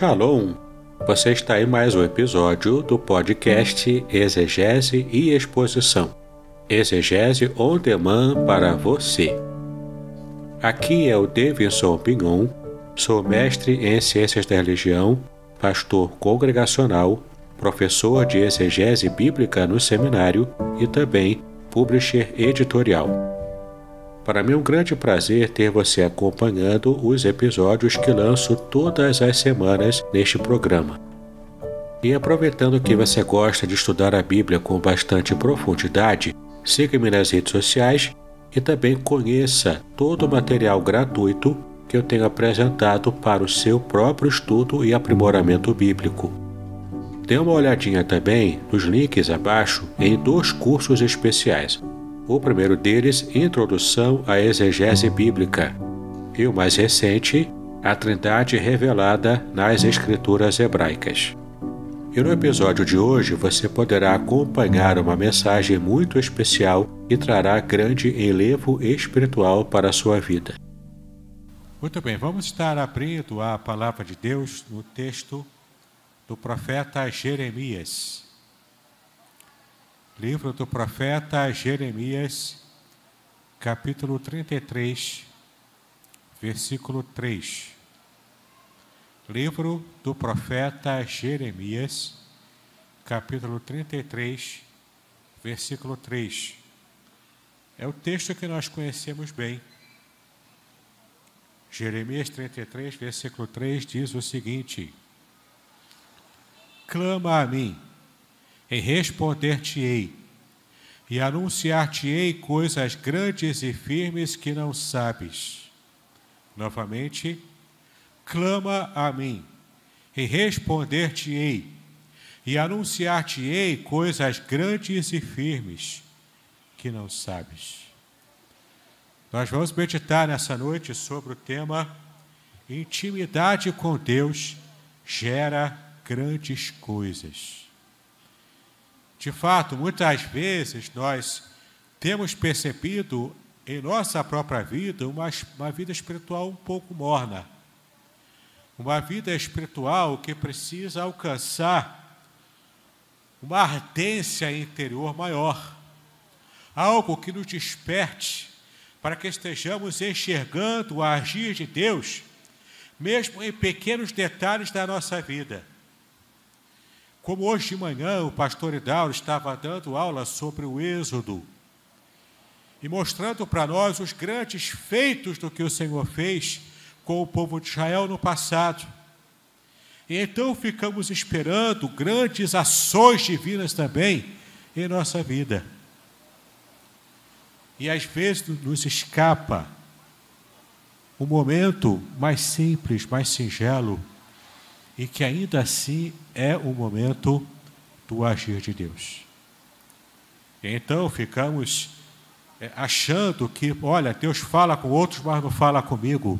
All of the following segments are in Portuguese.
Shalom! Você está em mais um episódio do podcast Exegese e Exposição. Exegese on demand para você. Aqui é o Davidson Pignon, sou mestre em Ciências da Religião, pastor congregacional, professor de exegese bíblica no seminário e também publisher editorial. Para mim é um grande prazer ter você acompanhando os episódios que lanço todas as semanas neste programa. E aproveitando que você gosta de estudar a Bíblia com bastante profundidade, siga-me nas redes sociais e também conheça todo o material gratuito que eu tenho apresentado para o seu próprio estudo e aprimoramento bíblico. Dê uma olhadinha também nos links abaixo em dois cursos especiais o primeiro deles, Introdução à Exegese Bíblica, e o mais recente, A Trindade Revelada nas Escrituras Hebraicas. E no episódio de hoje você poderá acompanhar uma mensagem muito especial e trará grande enlevo espiritual para a sua vida. Muito bem, vamos estar abrindo a palavra de Deus no texto do profeta Jeremias. Livro do profeta Jeremias, capítulo 33, versículo 3. Livro do profeta Jeremias, capítulo 33, versículo 3. É o texto que nós conhecemos bem. Jeremias 33, versículo 3 diz o seguinte: Clama a mim e responder-te-ei, e anunciar-te-ei coisas grandes e firmes que não sabes. Novamente, clama a mim, e responder-te-ei, e anunciar-te-ei coisas grandes e firmes que não sabes. Nós vamos meditar nessa noite sobre o tema Intimidade com Deus gera grandes coisas. De fato, muitas vezes nós temos percebido em nossa própria vida uma, uma vida espiritual um pouco morna. Uma vida espiritual que precisa alcançar uma ardência interior maior. Algo que nos desperte para que estejamos enxergando o agir de Deus, mesmo em pequenos detalhes da nossa vida. Como hoje de manhã o pastor Hidauro estava dando aula sobre o Êxodo e mostrando para nós os grandes feitos do que o Senhor fez com o povo de Israel no passado. E então ficamos esperando grandes ações divinas também em nossa vida. E às vezes nos escapa o momento mais simples, mais singelo e que ainda assim é o momento do agir de Deus. Então ficamos é, achando que, olha, Deus fala com outros, mas não fala comigo.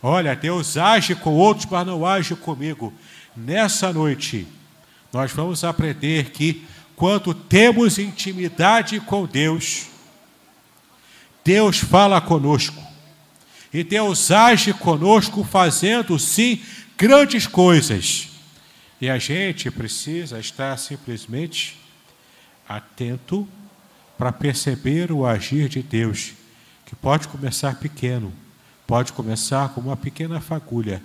Olha, Deus age com outros, mas não age comigo. Nessa noite, nós vamos aprender que quando temos intimidade com Deus, Deus fala conosco. E Deus age conosco, fazendo sim grandes coisas. E a gente precisa estar simplesmente atento para perceber o agir de Deus, que pode começar pequeno, pode começar com uma pequena fagulha,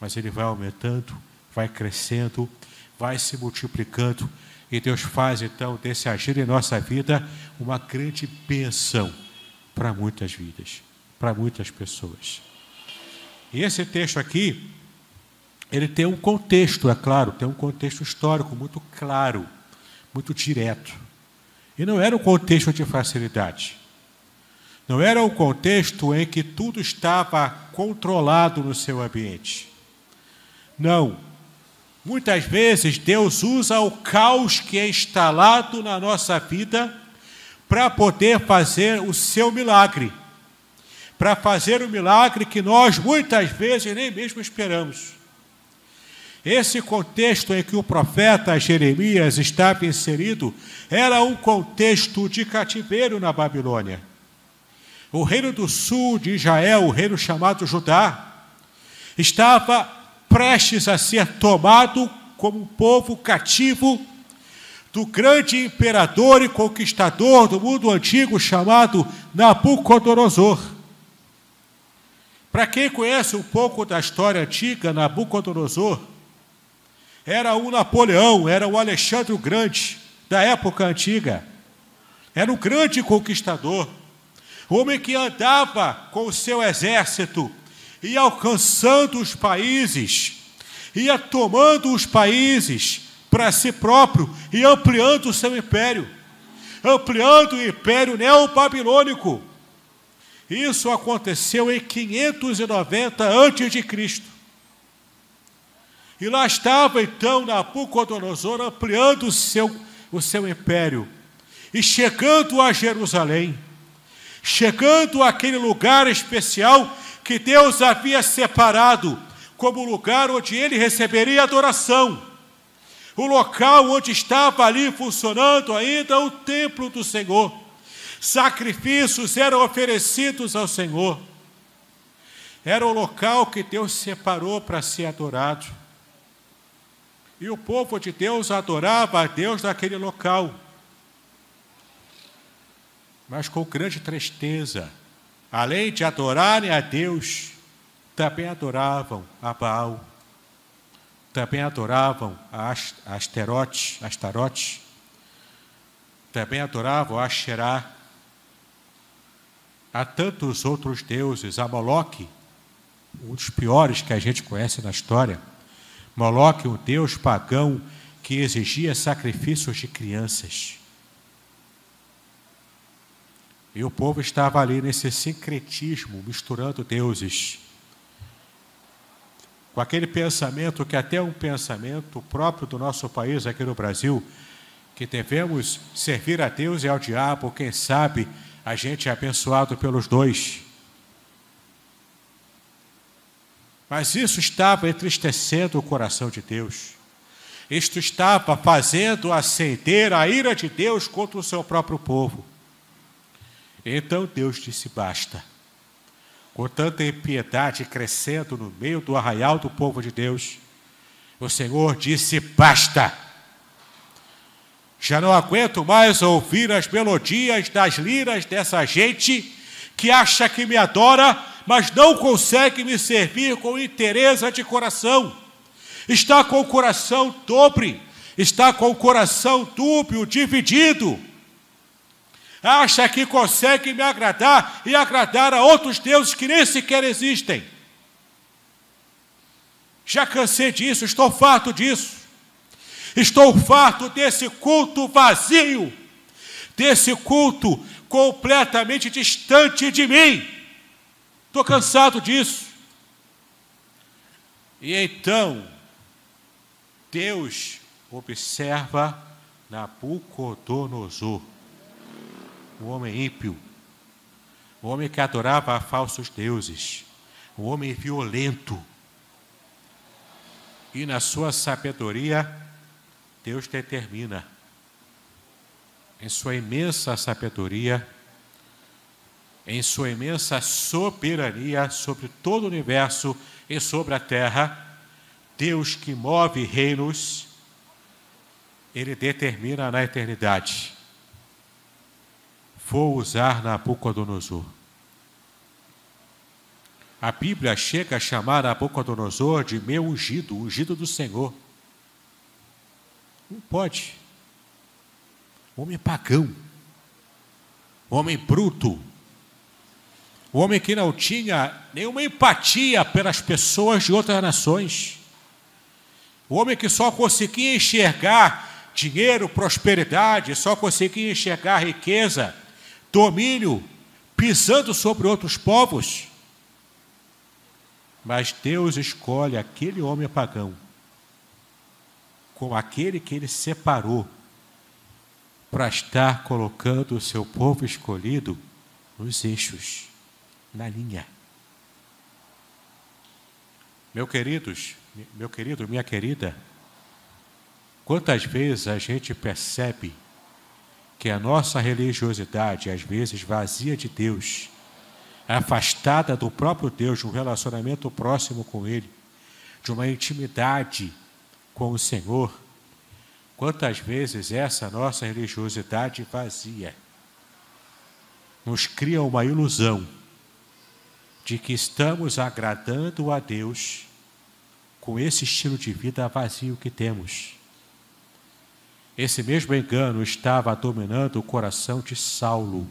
mas ele vai aumentando, vai crescendo, vai se multiplicando, e Deus faz então desse agir em nossa vida uma grande bênção para muitas vidas, para muitas pessoas. E esse texto aqui ele tem um contexto, é claro, tem um contexto histórico muito claro, muito direto. E não era um contexto de facilidade. Não era um contexto em que tudo estava controlado no seu ambiente. Não. Muitas vezes Deus usa o caos que é instalado na nossa vida para poder fazer o seu milagre. Para fazer o milagre que nós muitas vezes nem mesmo esperamos. Esse contexto em que o profeta Jeremias estava inserido era um contexto de cativeiro na Babilônia. O reino do sul de Israel, o reino chamado Judá, estava prestes a ser tomado como um povo cativo do grande imperador e conquistador do mundo antigo chamado Nabucodonosor. Para quem conhece um pouco da história antiga, Nabucodonosor era um Napoleão, era o Alexandre o Grande da época antiga. Era um grande conquistador, homem que andava com o seu exército, ia alcançando os países, ia tomando os países para si próprio e ampliando o seu império, ampliando o império neobabilônico. Isso aconteceu em 590 a.C. E lá estava então Nabucodonosor ampliando o seu, o seu império e chegando a Jerusalém, chegando àquele lugar especial que Deus havia separado como lugar onde ele receberia adoração. O local onde estava ali funcionando ainda o templo do Senhor. Sacrifícios eram oferecidos ao Senhor. Era o local que Deus separou para ser adorado. E o povo de Deus adorava a Deus naquele local. Mas com grande tristeza, além de adorarem a Deus, também adoravam a Baal, também adoravam a Asterote, Astarote, também adoravam a Asherá, a tantos outros deuses, a Moloque, um dos piores que a gente conhece na história. Moloque, um deus pagão que exigia sacrifícios de crianças. E o povo estava ali nesse sincretismo, misturando deuses. Com aquele pensamento que até é um pensamento próprio do nosso país aqui no Brasil, que devemos servir a Deus e ao diabo, quem sabe a gente é abençoado pelos dois. Mas isso estava entristecendo o coração de Deus. Isto estava fazendo acender a ira de Deus contra o seu próprio povo. Então Deus disse: basta. Com tanta impiedade crescendo no meio do arraial do povo de Deus, o Senhor disse: basta. Já não aguento mais ouvir as melodias das liras dessa gente que acha que me adora, mas não consegue me servir com interesse de coração. Está com o coração dobre, está com o coração dúbio, dividido acha que consegue me agradar e agradar a outros deuses que nem sequer existem. Já cansei disso, estou farto disso. Estou farto desse culto vazio, desse culto completamente distante de mim. Estou cansado disso. E então, Deus observa Nabucodonosor o homem ímpio, o homem que adorava a falsos deuses, o homem violento. E na sua sabedoria, Deus determina, em sua imensa sabedoria, em sua imensa soberania sobre todo o universo e sobre a terra, Deus que move reinos, ele determina na eternidade vou usar Nabucodonosor. A Bíblia chega a chamar Nabucodonosor de meu ungido, ungido do Senhor. Não pode. Homem pagão, homem bruto, homem que não tinha nenhuma empatia pelas pessoas de outras nações, o homem que só conseguia enxergar dinheiro, prosperidade, só conseguia enxergar riqueza domínio, pisando sobre outros povos. Mas Deus escolhe aquele homem pagão como aquele que ele separou para estar colocando o seu povo escolhido nos eixos, na linha. Meu queridos, meu querido, minha querida, quantas vezes a gente percebe que a nossa religiosidade, às vezes vazia de Deus, afastada do próprio Deus, de um relacionamento próximo com Ele, de uma intimidade com o Senhor, quantas vezes essa nossa religiosidade vazia nos cria uma ilusão de que estamos agradando a Deus com esse estilo de vida vazio que temos. Esse mesmo engano estava dominando o coração de Saulo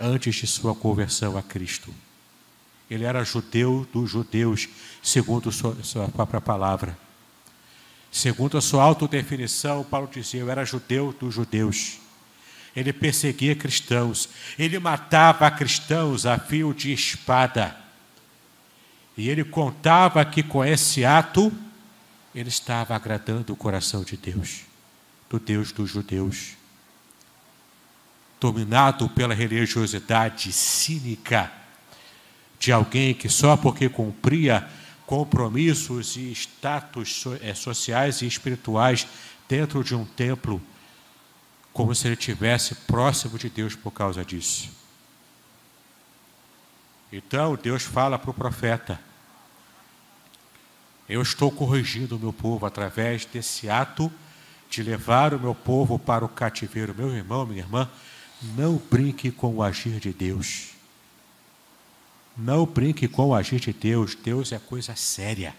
antes de sua conversão a Cristo. Ele era judeu dos judeus, segundo sua, sua própria palavra. Segundo a sua autodefinição, Paulo dizia: Eu era judeu dos judeus. Ele perseguia cristãos, ele matava cristãos a fio de espada. E ele contava que com esse ato ele estava agradando o coração de Deus, do Deus dos judeus. Dominado pela religiosidade cínica de alguém que só porque cumpria compromissos e status eh, sociais e espirituais dentro de um templo, como se ele estivesse próximo de Deus por causa disso. Então Deus fala para o profeta: Eu estou corrigindo o meu povo através desse ato de levar o meu povo para o cativeiro. Meu irmão, minha irmã, não brinque com o agir de Deus. Não brinque com o agir de Deus. Deus é coisa séria.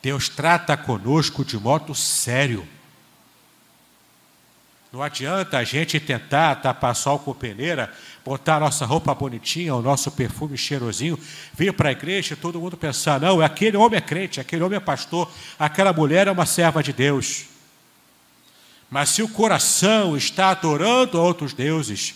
Deus trata conosco de modo sério. Não adianta a gente tentar tapar sol com peneira, botar nossa roupa bonitinha, o nosso perfume cheirosinho, vir para a igreja e todo mundo pensar: não, aquele homem é crente, aquele homem é pastor, aquela mulher é uma serva de Deus. Mas se o coração está adorando outros deuses,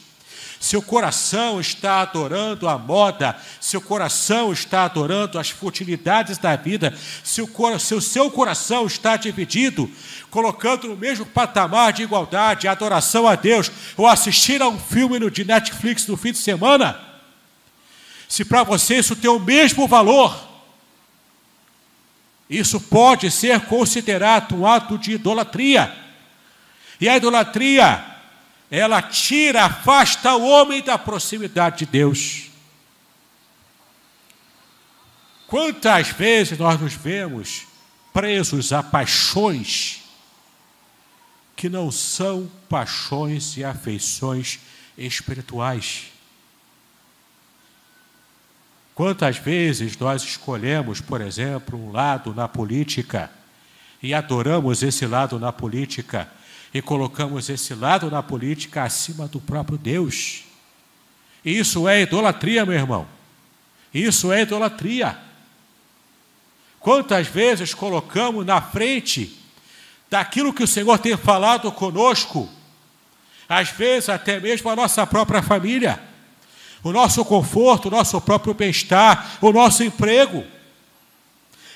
seu coração está adorando a moda, seu coração está adorando as futilidades da vida, seu, seu, seu coração está dividido, colocando no mesmo patamar de igualdade adoração a Deus ou assistir a um filme no, de Netflix no fim de semana. Se para você isso tem o mesmo valor, isso pode ser considerado um ato de idolatria. E a idolatria ela tira, afasta o homem da proximidade de Deus. Quantas vezes nós nos vemos presos a paixões que não são paixões e afeições espirituais? Quantas vezes nós escolhemos, por exemplo, um lado na política e adoramos esse lado na política e colocamos esse lado na política acima do próprio Deus. Isso é idolatria, meu irmão. Isso é idolatria. Quantas vezes colocamos na frente daquilo que o Senhor tem falado conosco, às vezes até mesmo a nossa própria família, o nosso conforto, o nosso próprio bem-estar, o nosso emprego.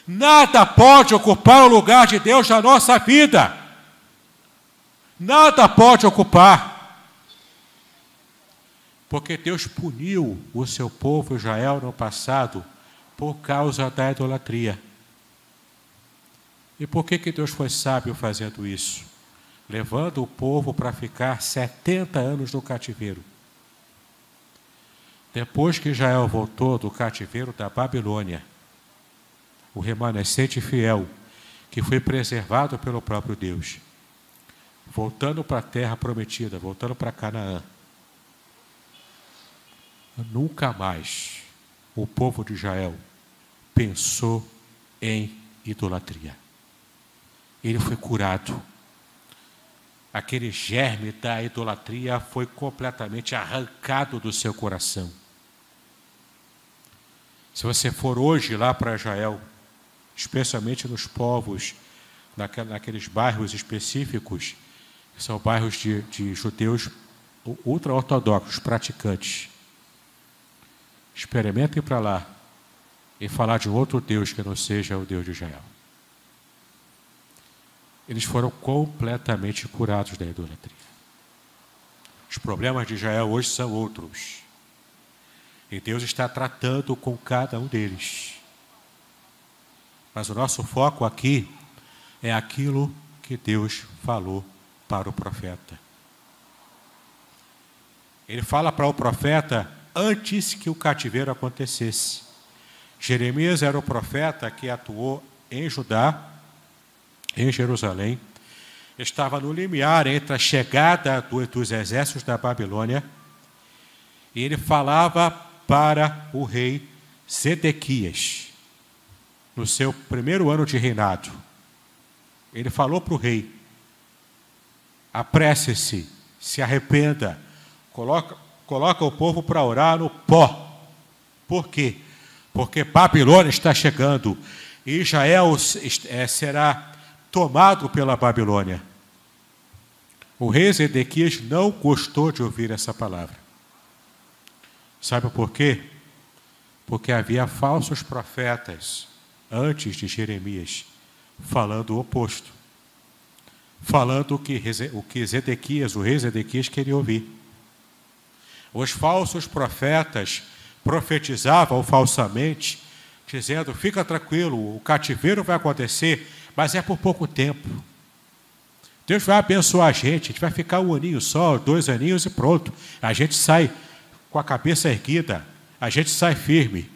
Nada pode ocupar o lugar de Deus na nossa vida. Nada pode ocupar. Porque Deus puniu o seu povo Israel no passado por causa da idolatria. E por que, que Deus foi sábio fazendo isso? Levando o povo para ficar 70 anos no cativeiro. Depois que Israel voltou do cativeiro da Babilônia, o remanescente fiel, que foi preservado pelo próprio Deus, voltando para a terra prometida, voltando para Canaã, nunca mais o povo de Israel pensou em idolatria. Ele foi curado. Aquele germe da idolatria foi completamente arrancado do seu coração. Se você for hoje lá para Israel, especialmente nos povos, naqueles bairros específicos, são bairros de, de judeus ultra-ortodoxos, praticantes. Experimentem para lá e falar de outro Deus que não seja o Deus de Israel. Eles foram completamente curados da idolatria. Os problemas de Israel hoje são outros. E Deus está tratando com cada um deles. Mas o nosso foco aqui é aquilo que Deus falou para o profeta. Ele fala para o profeta antes que o cativeiro acontecesse, Jeremias era o profeta que atuou em Judá, em Jerusalém, estava no limiar entre a chegada dos exércitos da Babilônia e ele falava para o rei Zedequias, no seu primeiro ano de reinado. Ele falou para o rei: apresse-se, se arrependa, coloca, coloca o povo para orar no pó. Por quê? Porque Babilônia está chegando e Israel é, será tomado pela Babilônia. O rei Zedequias não gostou de ouvir essa palavra. Sabe por quê? Porque havia falsos profetas antes de Jeremias falando o oposto. Falando o que, o que Zedequias, o rei Zedequias, queria ouvir. Os falsos profetas profetizavam falsamente, dizendo: fica tranquilo, o cativeiro vai acontecer, mas é por pouco tempo. Deus vai abençoar a gente, a gente vai ficar um aninho só, dois aninhos e pronto. A gente sai com a cabeça erguida, a gente sai firme.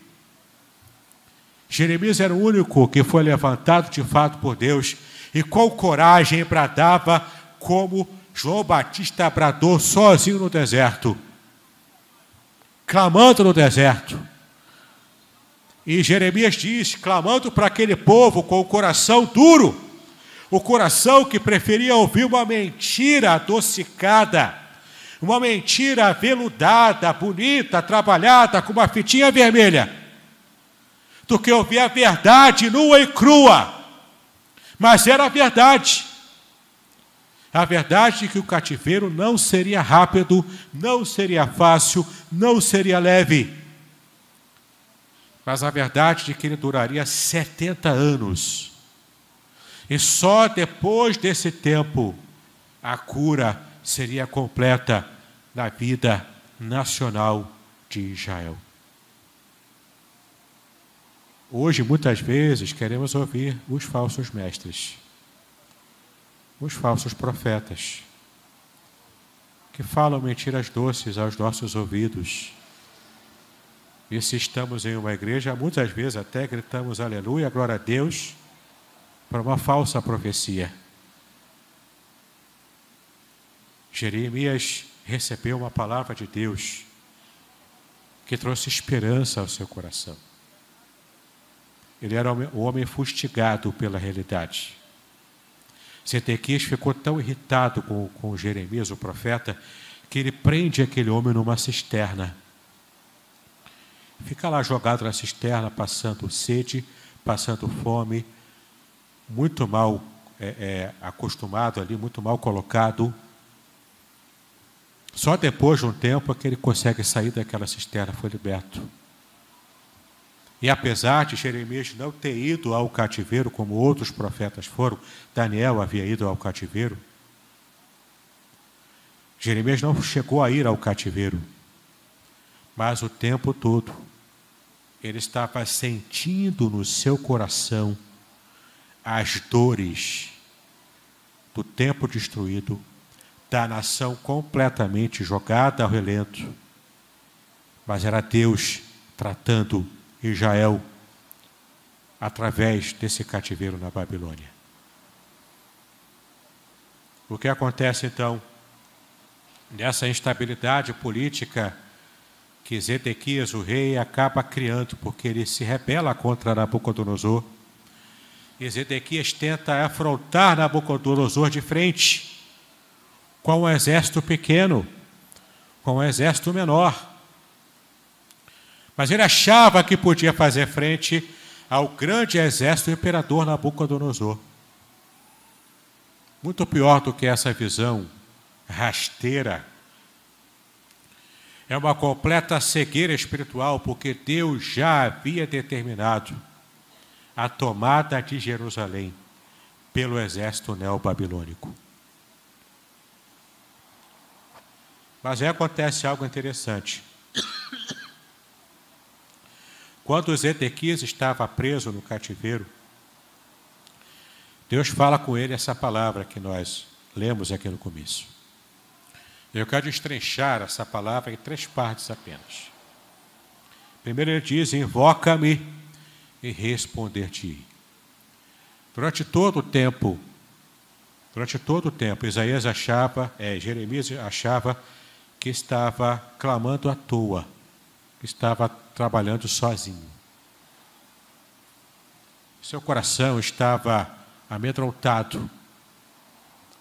Jeremias era o único que foi levantado de fato por Deus e com coragem bradava como João Batista bradou sozinho no deserto, clamando no deserto. E Jeremias diz, clamando para aquele povo com o coração duro, o coração que preferia ouvir uma mentira adocicada, uma mentira veludada, bonita, trabalhada, com uma fitinha vermelha, do que ouvir a verdade nua e crua. Mas era a verdade. A verdade é que o cativeiro não seria rápido, não seria fácil, não seria leve. Mas a verdade é que ele duraria 70 anos. E só depois desse tempo a cura seria completa na vida nacional de Israel. Hoje, muitas vezes, queremos ouvir os falsos mestres, os falsos profetas, que falam mentiras doces aos nossos ouvidos. E se estamos em uma igreja, muitas vezes até gritamos aleluia, glória a Deus para uma falsa profecia. Jeremias recebeu uma palavra de Deus que trouxe esperança ao seu coração. Ele era o homem fustigado pela realidade. Zedequias ficou tão irritado com, com Jeremias, o profeta, que ele prende aquele homem numa cisterna. Fica lá jogado na cisterna, passando sede, passando fome, muito mal é, é, acostumado ali, muito mal colocado. Só depois de um tempo é que ele consegue sair daquela cisterna, foi liberto. E apesar de Jeremias não ter ido ao cativeiro como outros profetas foram, Daniel havia ido ao cativeiro. Jeremias não chegou a ir ao cativeiro, mas o tempo todo ele estava sentindo no seu coração as dores do tempo destruído, da nação completamente jogada ao relento. Mas era Deus tratando Israel através desse cativeiro na Babilônia. O que acontece então nessa instabilidade política que Zedequias, o rei, acaba criando, porque ele se rebela contra Nabucodonosor e Zedequias tenta afrontar Nabucodonosor de frente, com um exército pequeno, com um exército menor. Mas ele achava que podia fazer frente ao grande exército do imperador Nabucodonosor. Muito pior do que essa visão rasteira. É uma completa cegueira espiritual, porque Deus já havia determinado a tomada de Jerusalém pelo exército neobabilônico. Mas aí acontece algo interessante. Quando Zedequias estava preso no cativeiro, Deus fala com ele essa palavra que nós lemos aqui no começo. Eu quero estrenchar essa palavra em três partes apenas. Primeiro ele diz: Invoca-me e responder-te-ei. Durante todo o tempo, durante todo o tempo, Isaías achava, é, Jeremias achava que estava clamando à toa, estava trabalhando sozinho. Seu coração estava amedrontado,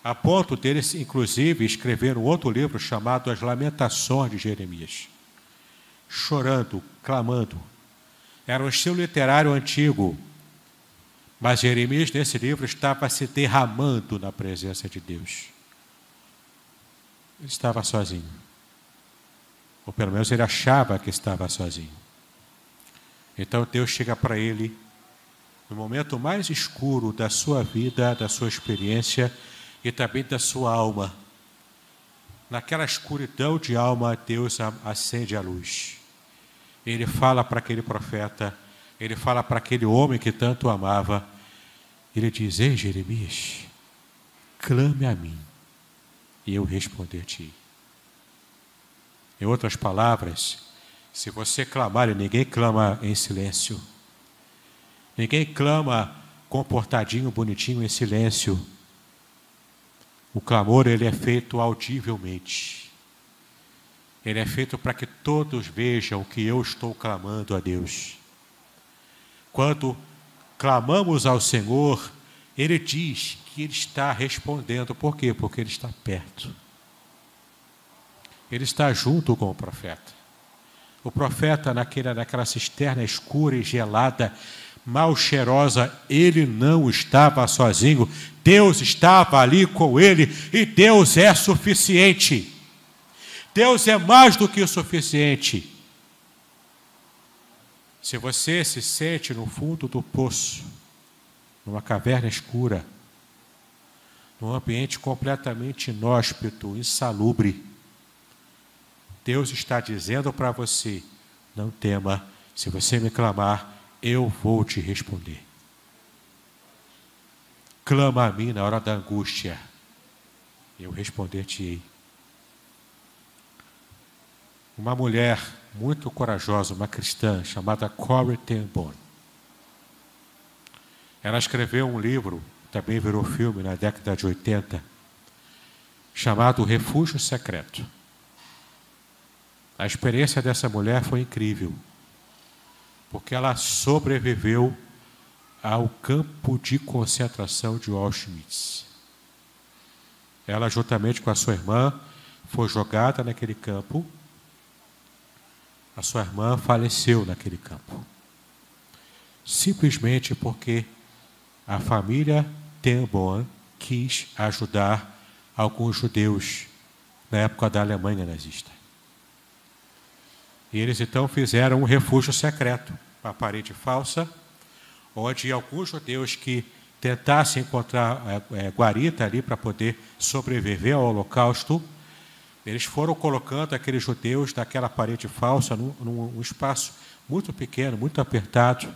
a ponto deles, inclusive, escrever um outro livro chamado As Lamentações de Jeremias, chorando, clamando. Era um estilo literário antigo, mas Jeremias, nesse livro, estava se derramando na presença de Deus. Ele estava sozinho. Ou pelo menos ele achava que estava sozinho. Então Deus chega para ele, no momento mais escuro da sua vida, da sua experiência e também da sua alma. Naquela escuridão de alma, Deus acende a luz. Ele fala para aquele profeta, ele fala para aquele homem que tanto amava, ele diz: Ei, Jeremias, clame a mim e eu responder-te. Em outras palavras, se você clamar, e ninguém clama em silêncio, ninguém clama comportadinho, bonitinho em silêncio. O clamor ele é feito audivelmente. Ele é feito para que todos vejam que eu estou clamando a Deus. Quando clamamos ao Senhor, Ele diz que Ele está respondendo. Por quê? Porque Ele está perto. Ele está junto com o profeta. O profeta, naquela, naquela cisterna escura e gelada, mal cheirosa, ele não estava sozinho. Deus estava ali com ele e Deus é suficiente. Deus é mais do que o suficiente. Se você se sente no fundo do poço, numa caverna escura, num ambiente completamente inóspito, insalubre, Deus está dizendo para você: não tema, se você me clamar, eu vou te responder. Clama a mim na hora da angústia, eu responder-te-ei. Uma mulher muito corajosa, uma cristã chamada Corrie ten Boom. Ela escreveu um livro, também virou filme na década de 80, chamado Refúgio Secreto. A experiência dessa mulher foi incrível, porque ela sobreviveu ao campo de concentração de Auschwitz. Ela, juntamente com a sua irmã, foi jogada naquele campo a sua irmã faleceu naquele campo. Simplesmente porque a família Tenboan quis ajudar alguns judeus na época da Alemanha nazista. E eles então fizeram um refúgio secreto, uma parede falsa, onde alguns judeus que tentassem encontrar é, guarita ali para poder sobreviver ao Holocausto, eles foram colocando aqueles judeus daquela parede falsa num, num espaço muito pequeno, muito apertado,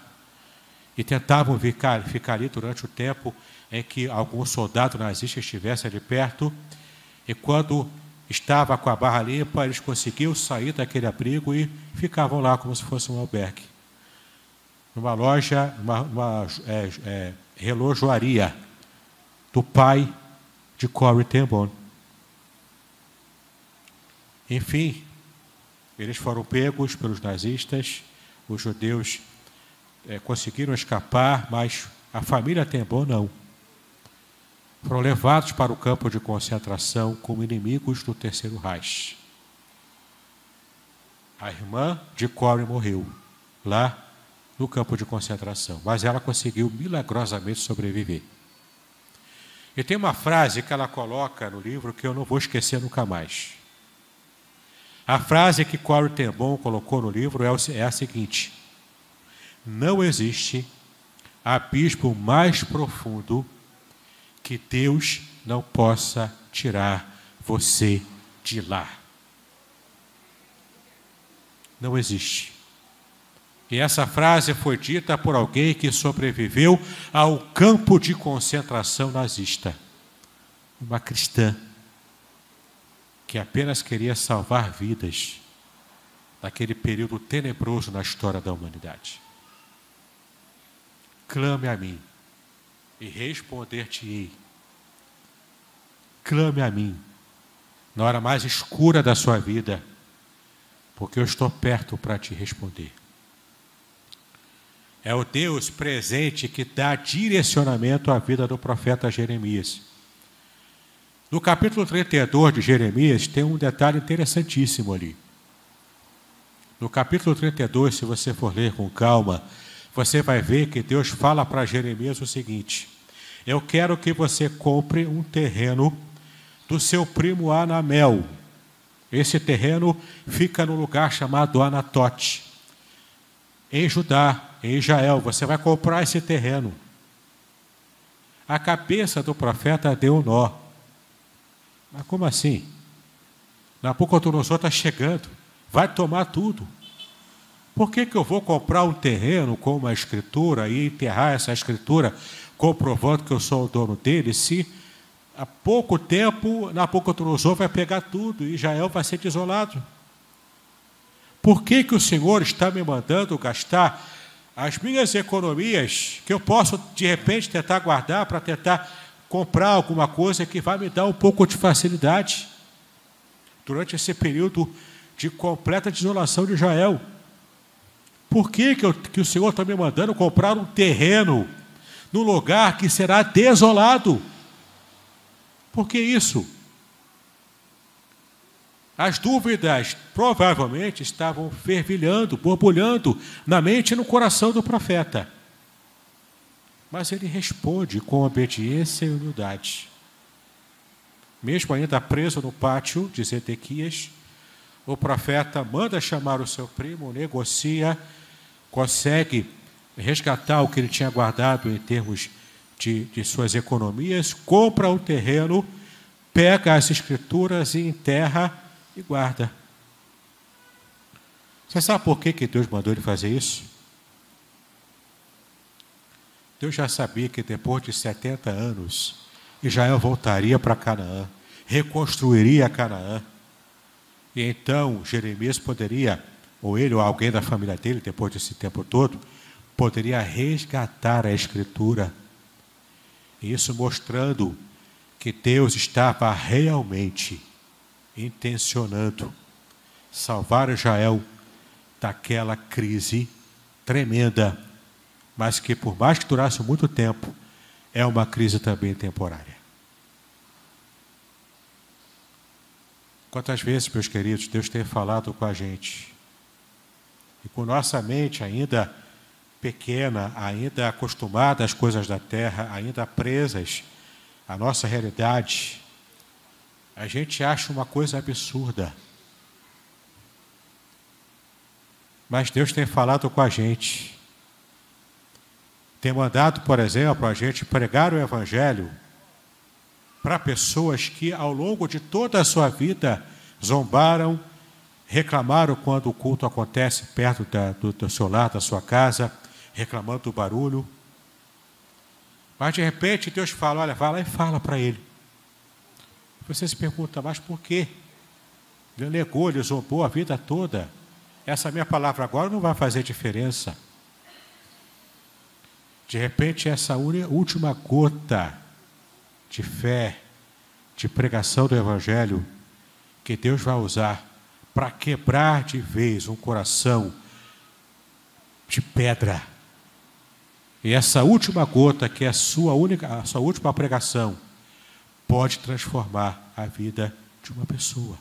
e tentavam ficar, ficar ali durante o tempo em que algum soldado nazista estivesse ali perto, e quando estava com a barra limpa, eles conseguiam sair daquele abrigo e ficavam lá como se fosse um albergue. Numa loja, uma, uma é, é, relojoaria do pai de Corey Ten enfim, eles foram pegos pelos nazistas, os judeus é, conseguiram escapar, mas a família Tembon não. Foram levados para o campo de concentração como inimigos do Terceiro Reich. A irmã de Corey morreu lá no campo de concentração, mas ela conseguiu milagrosamente sobreviver. E tem uma frase que ela coloca no livro que eu não vou esquecer nunca mais. A frase que Corey Ten colocou no livro é, é a seguinte: Não existe abismo mais profundo que Deus não possa tirar você de lá. Não existe. E essa frase foi dita por alguém que sobreviveu ao campo de concentração nazista. Uma cristã que apenas queria salvar vidas naquele período tenebroso na história da humanidade. clame a mim e responder-te-ei. Clame a mim na hora mais escura da sua vida, porque eu estou perto para te responder. É o Deus presente que dá direcionamento à vida do profeta Jeremias. No capítulo 32 de Jeremias tem um detalhe interessantíssimo ali. No capítulo 32, se você for ler com calma, você vai ver que Deus fala para Jeremias o seguinte: Eu quero que você compre um terreno do seu primo Anamel. Esse terreno fica no lugar chamado Anatote, em Judá, em Israel. Você vai comprar esse terreno. A cabeça do profeta deu nó. Mas como assim? Nabucodonosor está chegando, vai tomar tudo. Por que, que eu vou comprar um terreno com uma escritura e enterrar essa escritura, comprovando que eu sou o dono dele, se há pouco tempo Nabucodonosor vai pegar tudo e Israel vai ser desolado? Por que, que o Senhor está me mandando gastar as minhas economias, que eu posso de repente tentar guardar para tentar comprar alguma coisa que vai me dar um pouco de facilidade durante esse período de completa desolação de Israel. Por que, que, eu, que o Senhor está me mandando comprar um terreno num lugar que será desolado? Por que isso? As dúvidas provavelmente estavam fervilhando, borbulhando na mente e no coração do profeta. Mas ele responde com obediência e humildade. Mesmo ainda preso no pátio de Zedequias, o profeta manda chamar o seu primo, negocia, consegue resgatar o que ele tinha guardado em termos de, de suas economias, compra o terreno, pega as escrituras e enterra e guarda. Você sabe por que, que Deus mandou ele fazer isso? Deus já sabia que depois de 70 anos, Israel voltaria para Canaã, reconstruiria Canaã. E então Jeremias poderia, ou ele ou alguém da família dele, depois desse tempo todo, poderia resgatar a Escritura. Isso mostrando que Deus estava realmente intencionando salvar Israel daquela crise tremenda mas que por mais que durasse muito tempo, é uma crise também temporária. Quantas vezes, meus queridos, Deus tem falado com a gente, e com nossa mente ainda pequena, ainda acostumada às coisas da terra, ainda presas à nossa realidade, a gente acha uma coisa absurda. Mas Deus tem falado com a gente tem mandado, por exemplo, a gente pregar o Evangelho para pessoas que, ao longo de toda a sua vida, zombaram, reclamaram quando o culto acontece perto da, do, do seu lar, da sua casa, reclamando do barulho. Mas de repente Deus fala: olha, vai lá e fala para ele. Você se pergunta, mas por quê? Ele negou, ele zombou a vida toda. Essa minha palavra agora não vai fazer diferença. De repente, essa última gota de fé, de pregação do Evangelho, que Deus vai usar para quebrar de vez um coração de pedra. E essa última gota, que é a sua única, a sua última pregação, pode transformar a vida de uma pessoa.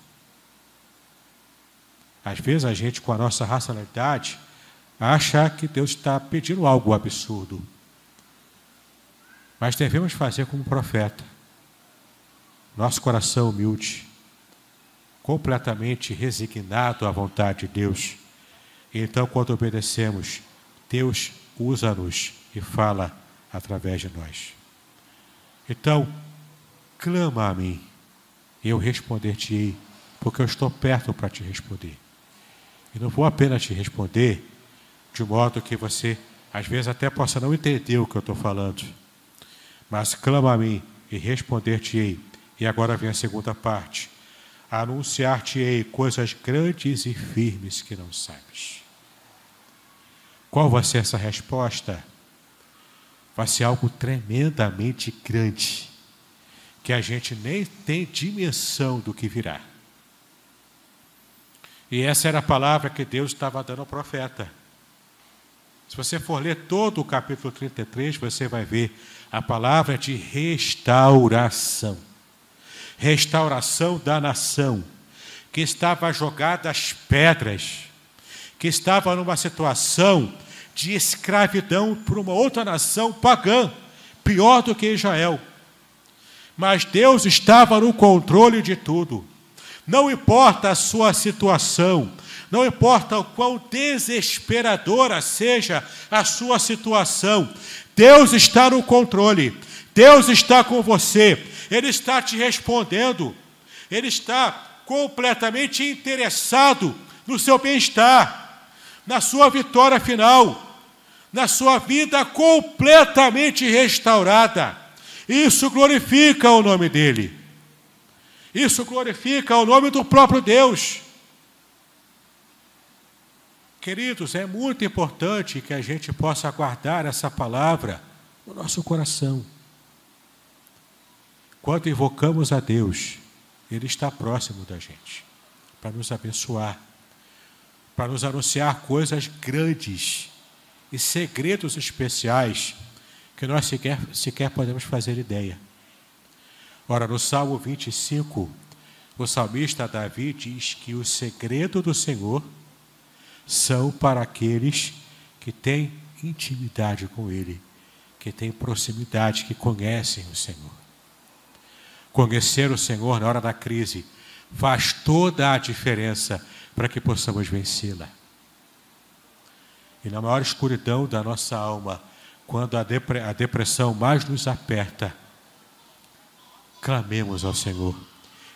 Às vezes a gente, com a nossa racionalidade, acha que Deus está pedindo algo absurdo. Mas devemos fazer como profeta. Nosso coração humilde, completamente resignado à vontade de Deus. Então, quando obedecemos, Deus usa-nos e fala através de nós. Então, clama a mim, e eu responder-te-ei, porque eu estou perto para te responder. E não vou apenas te responder de modo que você, às vezes, até possa não entender o que eu estou falando mas clama a mim e responder-te-ei. E agora vem a segunda parte. Anunciar-te-ei coisas grandes e firmes que não sabes. Qual vai ser essa resposta? vai ser algo tremendamente grande, que a gente nem tem dimensão do que virá. E essa era a palavra que Deus estava dando ao profeta. Se você for ler todo o capítulo 33, você vai ver a palavra de restauração restauração da nação, que estava jogada às pedras, que estava numa situação de escravidão por uma outra nação pagã, pior do que Israel. Mas Deus estava no controle de tudo. Não importa a sua situação, não importa o quão desesperadora seja a sua situação, Deus está no controle, Deus está com você, Ele está te respondendo, Ele está completamente interessado no seu bem-estar, na sua vitória final, na sua vida completamente restaurada. Isso glorifica o nome dEle. Isso glorifica o nome do próprio Deus. Queridos, é muito importante que a gente possa guardar essa palavra no nosso coração. Quando invocamos a Deus, Ele está próximo da gente, para nos abençoar, para nos anunciar coisas grandes e segredos especiais que nós sequer, sequer podemos fazer ideia. Ora, no Salmo 25, o salmista Davi diz que o segredo do Senhor são para aqueles que têm intimidade com Ele, que têm proximidade, que conhecem o Senhor. Conhecer o Senhor na hora da crise faz toda a diferença para que possamos vencê-la. E na maior escuridão da nossa alma, quando a, depressão mais nos aperta, clamemos ao Senhor.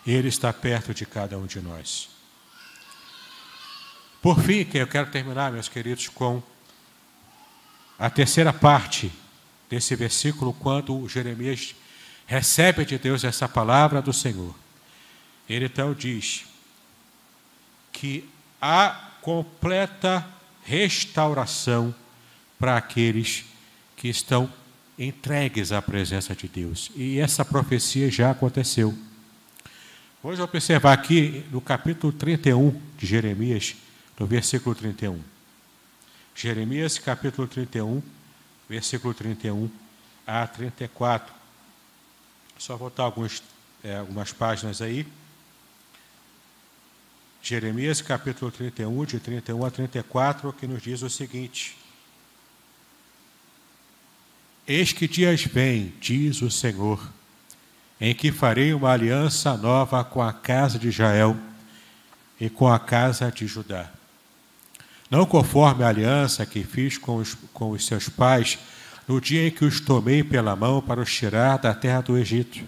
Ele está perto de cada um de nós. Por fim, eu quero terminar, meus queridos, com a terceira parte desse versículo, quando Jeremias recebe de Deus essa palavra do Senhor. Ele então diz que há completa restauração para aqueles que estão entregues à presença de Deus. E essa profecia já aconteceu. Vamos observar aqui no capítulo 31 de Jeremias, no versículo 31. Jeremias, capítulo 31, versículo 31 a 34. Só voltar alguns, é, algumas páginas aí. Jeremias, capítulo 31, de 31 a 34, que nos diz o seguinte: Eis que dias vêm, diz o Senhor, em que farei uma aliança nova com a casa de Israel e com a casa de Judá não conforme a aliança que fiz com os, com os seus pais no dia em que os tomei pela mão para os tirar da terra do Egito.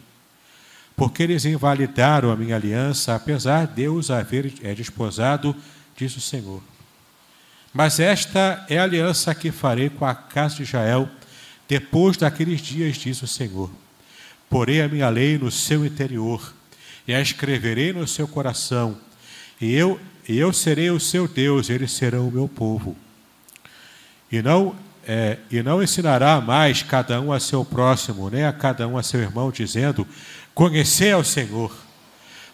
Porque eles invalidaram a minha aliança, apesar de Deus haver é, desposado, diz o Senhor. Mas esta é a aliança que farei com a casa de Israel depois daqueles dias, diz o Senhor. Porei a minha lei no seu interior e a escreverei no seu coração, e eu e eu serei o seu Deus, eles serão o meu povo. E não, é, e não ensinará mais cada um a seu próximo, nem a cada um a seu irmão, dizendo: Conhecer ao Senhor,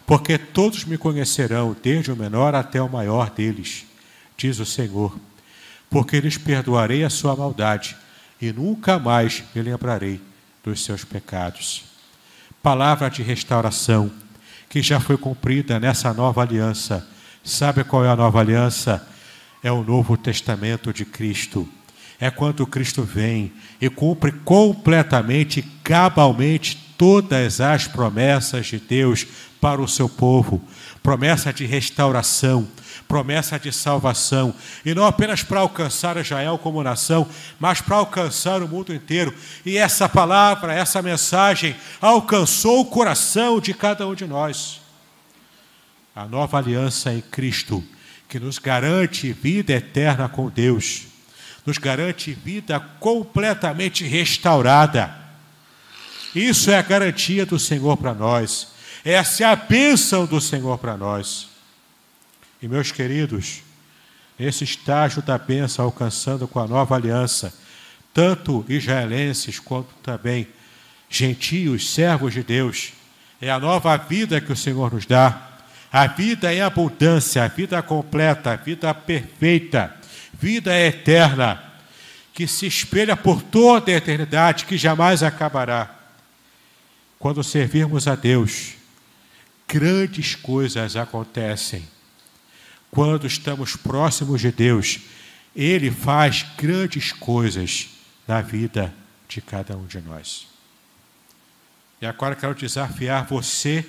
porque todos me conhecerão, desde o menor até o maior deles, diz o Senhor, porque lhes perdoarei a sua maldade e nunca mais me lembrarei dos seus pecados. Palavra de restauração que já foi cumprida nessa nova aliança Sabe qual é a nova aliança? É o Novo Testamento de Cristo. É quando Cristo vem e cumpre completamente, cabalmente, todas as promessas de Deus para o seu povo. Promessa de restauração, promessa de salvação, e não apenas para alcançar Israel como nação, mas para alcançar o mundo inteiro. E essa palavra, essa mensagem alcançou o coração de cada um de nós. A nova aliança em Cristo, que nos garante vida eterna com Deus, nos garante vida completamente restaurada. Isso é a garantia do Senhor para nós, essa é a bênção do Senhor para nós. E meus queridos, nesse estágio da bênção alcançando com a nova aliança, tanto israelenses quanto também gentios, servos de Deus. É a nova vida que o Senhor nos dá. A vida em abundância, a vida completa, a vida perfeita, vida eterna, que se espelha por toda a eternidade, que jamais acabará. Quando servirmos a Deus, grandes coisas acontecem. Quando estamos próximos de Deus, Ele faz grandes coisas na vida de cada um de nós. E agora quero desafiar você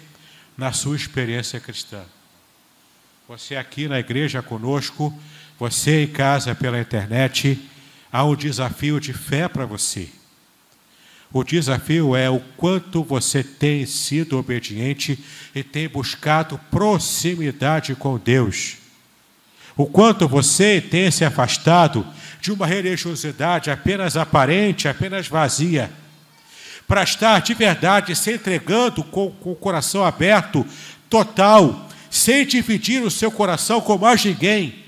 na sua experiência cristã. Você aqui na igreja conosco, você em casa pela internet, há um desafio de fé para você. O desafio é o quanto você tem sido obediente e tem buscado proximidade com Deus. O quanto você tem se afastado de uma religiosidade apenas aparente, apenas vazia, para estar de verdade se entregando com, com o coração aberto, total, sem dividir o seu coração com mais ninguém,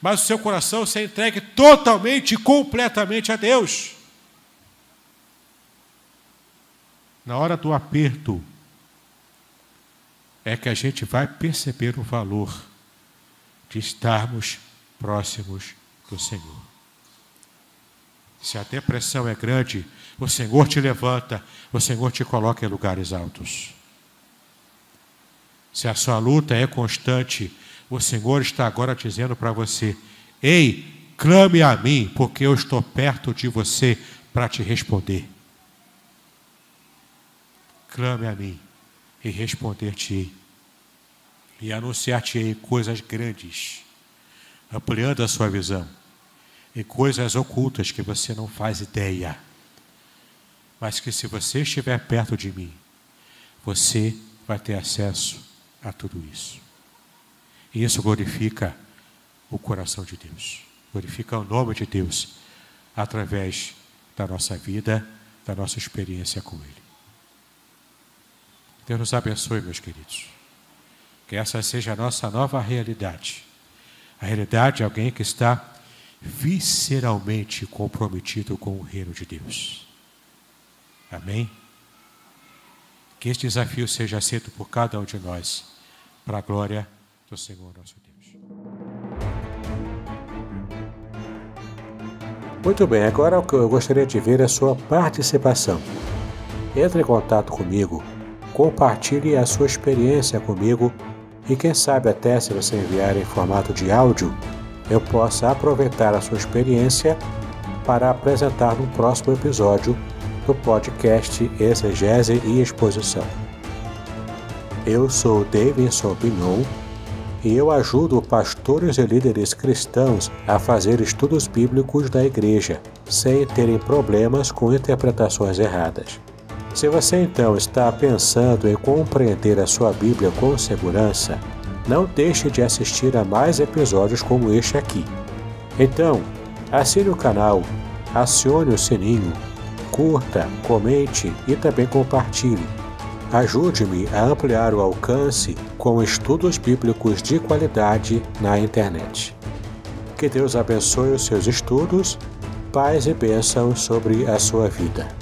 mas o seu coração se entregue totalmente e completamente a Deus. Na hora do aperto, é que a gente vai perceber o valor de estarmos próximos do Senhor. Se a depressão é grande, o Senhor te levanta, o Senhor te coloca em lugares altos. Se a sua luta é constante, o Senhor está agora dizendo para você: Ei, clame a mim, porque eu estou perto de você para te responder. Clame a mim e responder-te-ei, e anunciar-te-ei coisas grandes, ampliando a sua visão e coisas ocultas que você não faz ideia. Mas que se você estiver perto de mim, você vai ter acesso a tudo isso. E isso glorifica o coração de Deus, glorifica o nome de Deus através da nossa vida, da nossa experiência com Ele. Deus nos abençoe, meus queridos. Que essa seja a nossa nova realidade. A realidade de alguém que está visceralmente comprometido com o reino de Deus. Amém? Que este desafio seja aceito por cada um de nós, para a glória do Senhor nosso Deus. Muito bem, agora o que eu gostaria de ver é a sua participação. Entre em contato comigo, compartilhe a sua experiência comigo e quem sabe até se você enviar em formato de áudio, eu possa aproveitar a sua experiência para apresentar no próximo episódio do podcast Exegese e Exposição. Eu sou Davidson Binon e eu ajudo pastores e líderes cristãos a fazer estudos bíblicos da igreja, sem terem problemas com interpretações erradas. Se você então está pensando em compreender a sua Bíblia com segurança, não deixe de assistir a mais episódios como este aqui. Então, assine o canal, acione o sininho, curta, comente e também compartilhe. Ajude-me a ampliar o alcance com estudos bíblicos de qualidade na internet. Que Deus abençoe os seus estudos, paz e bênçãos sobre a sua vida.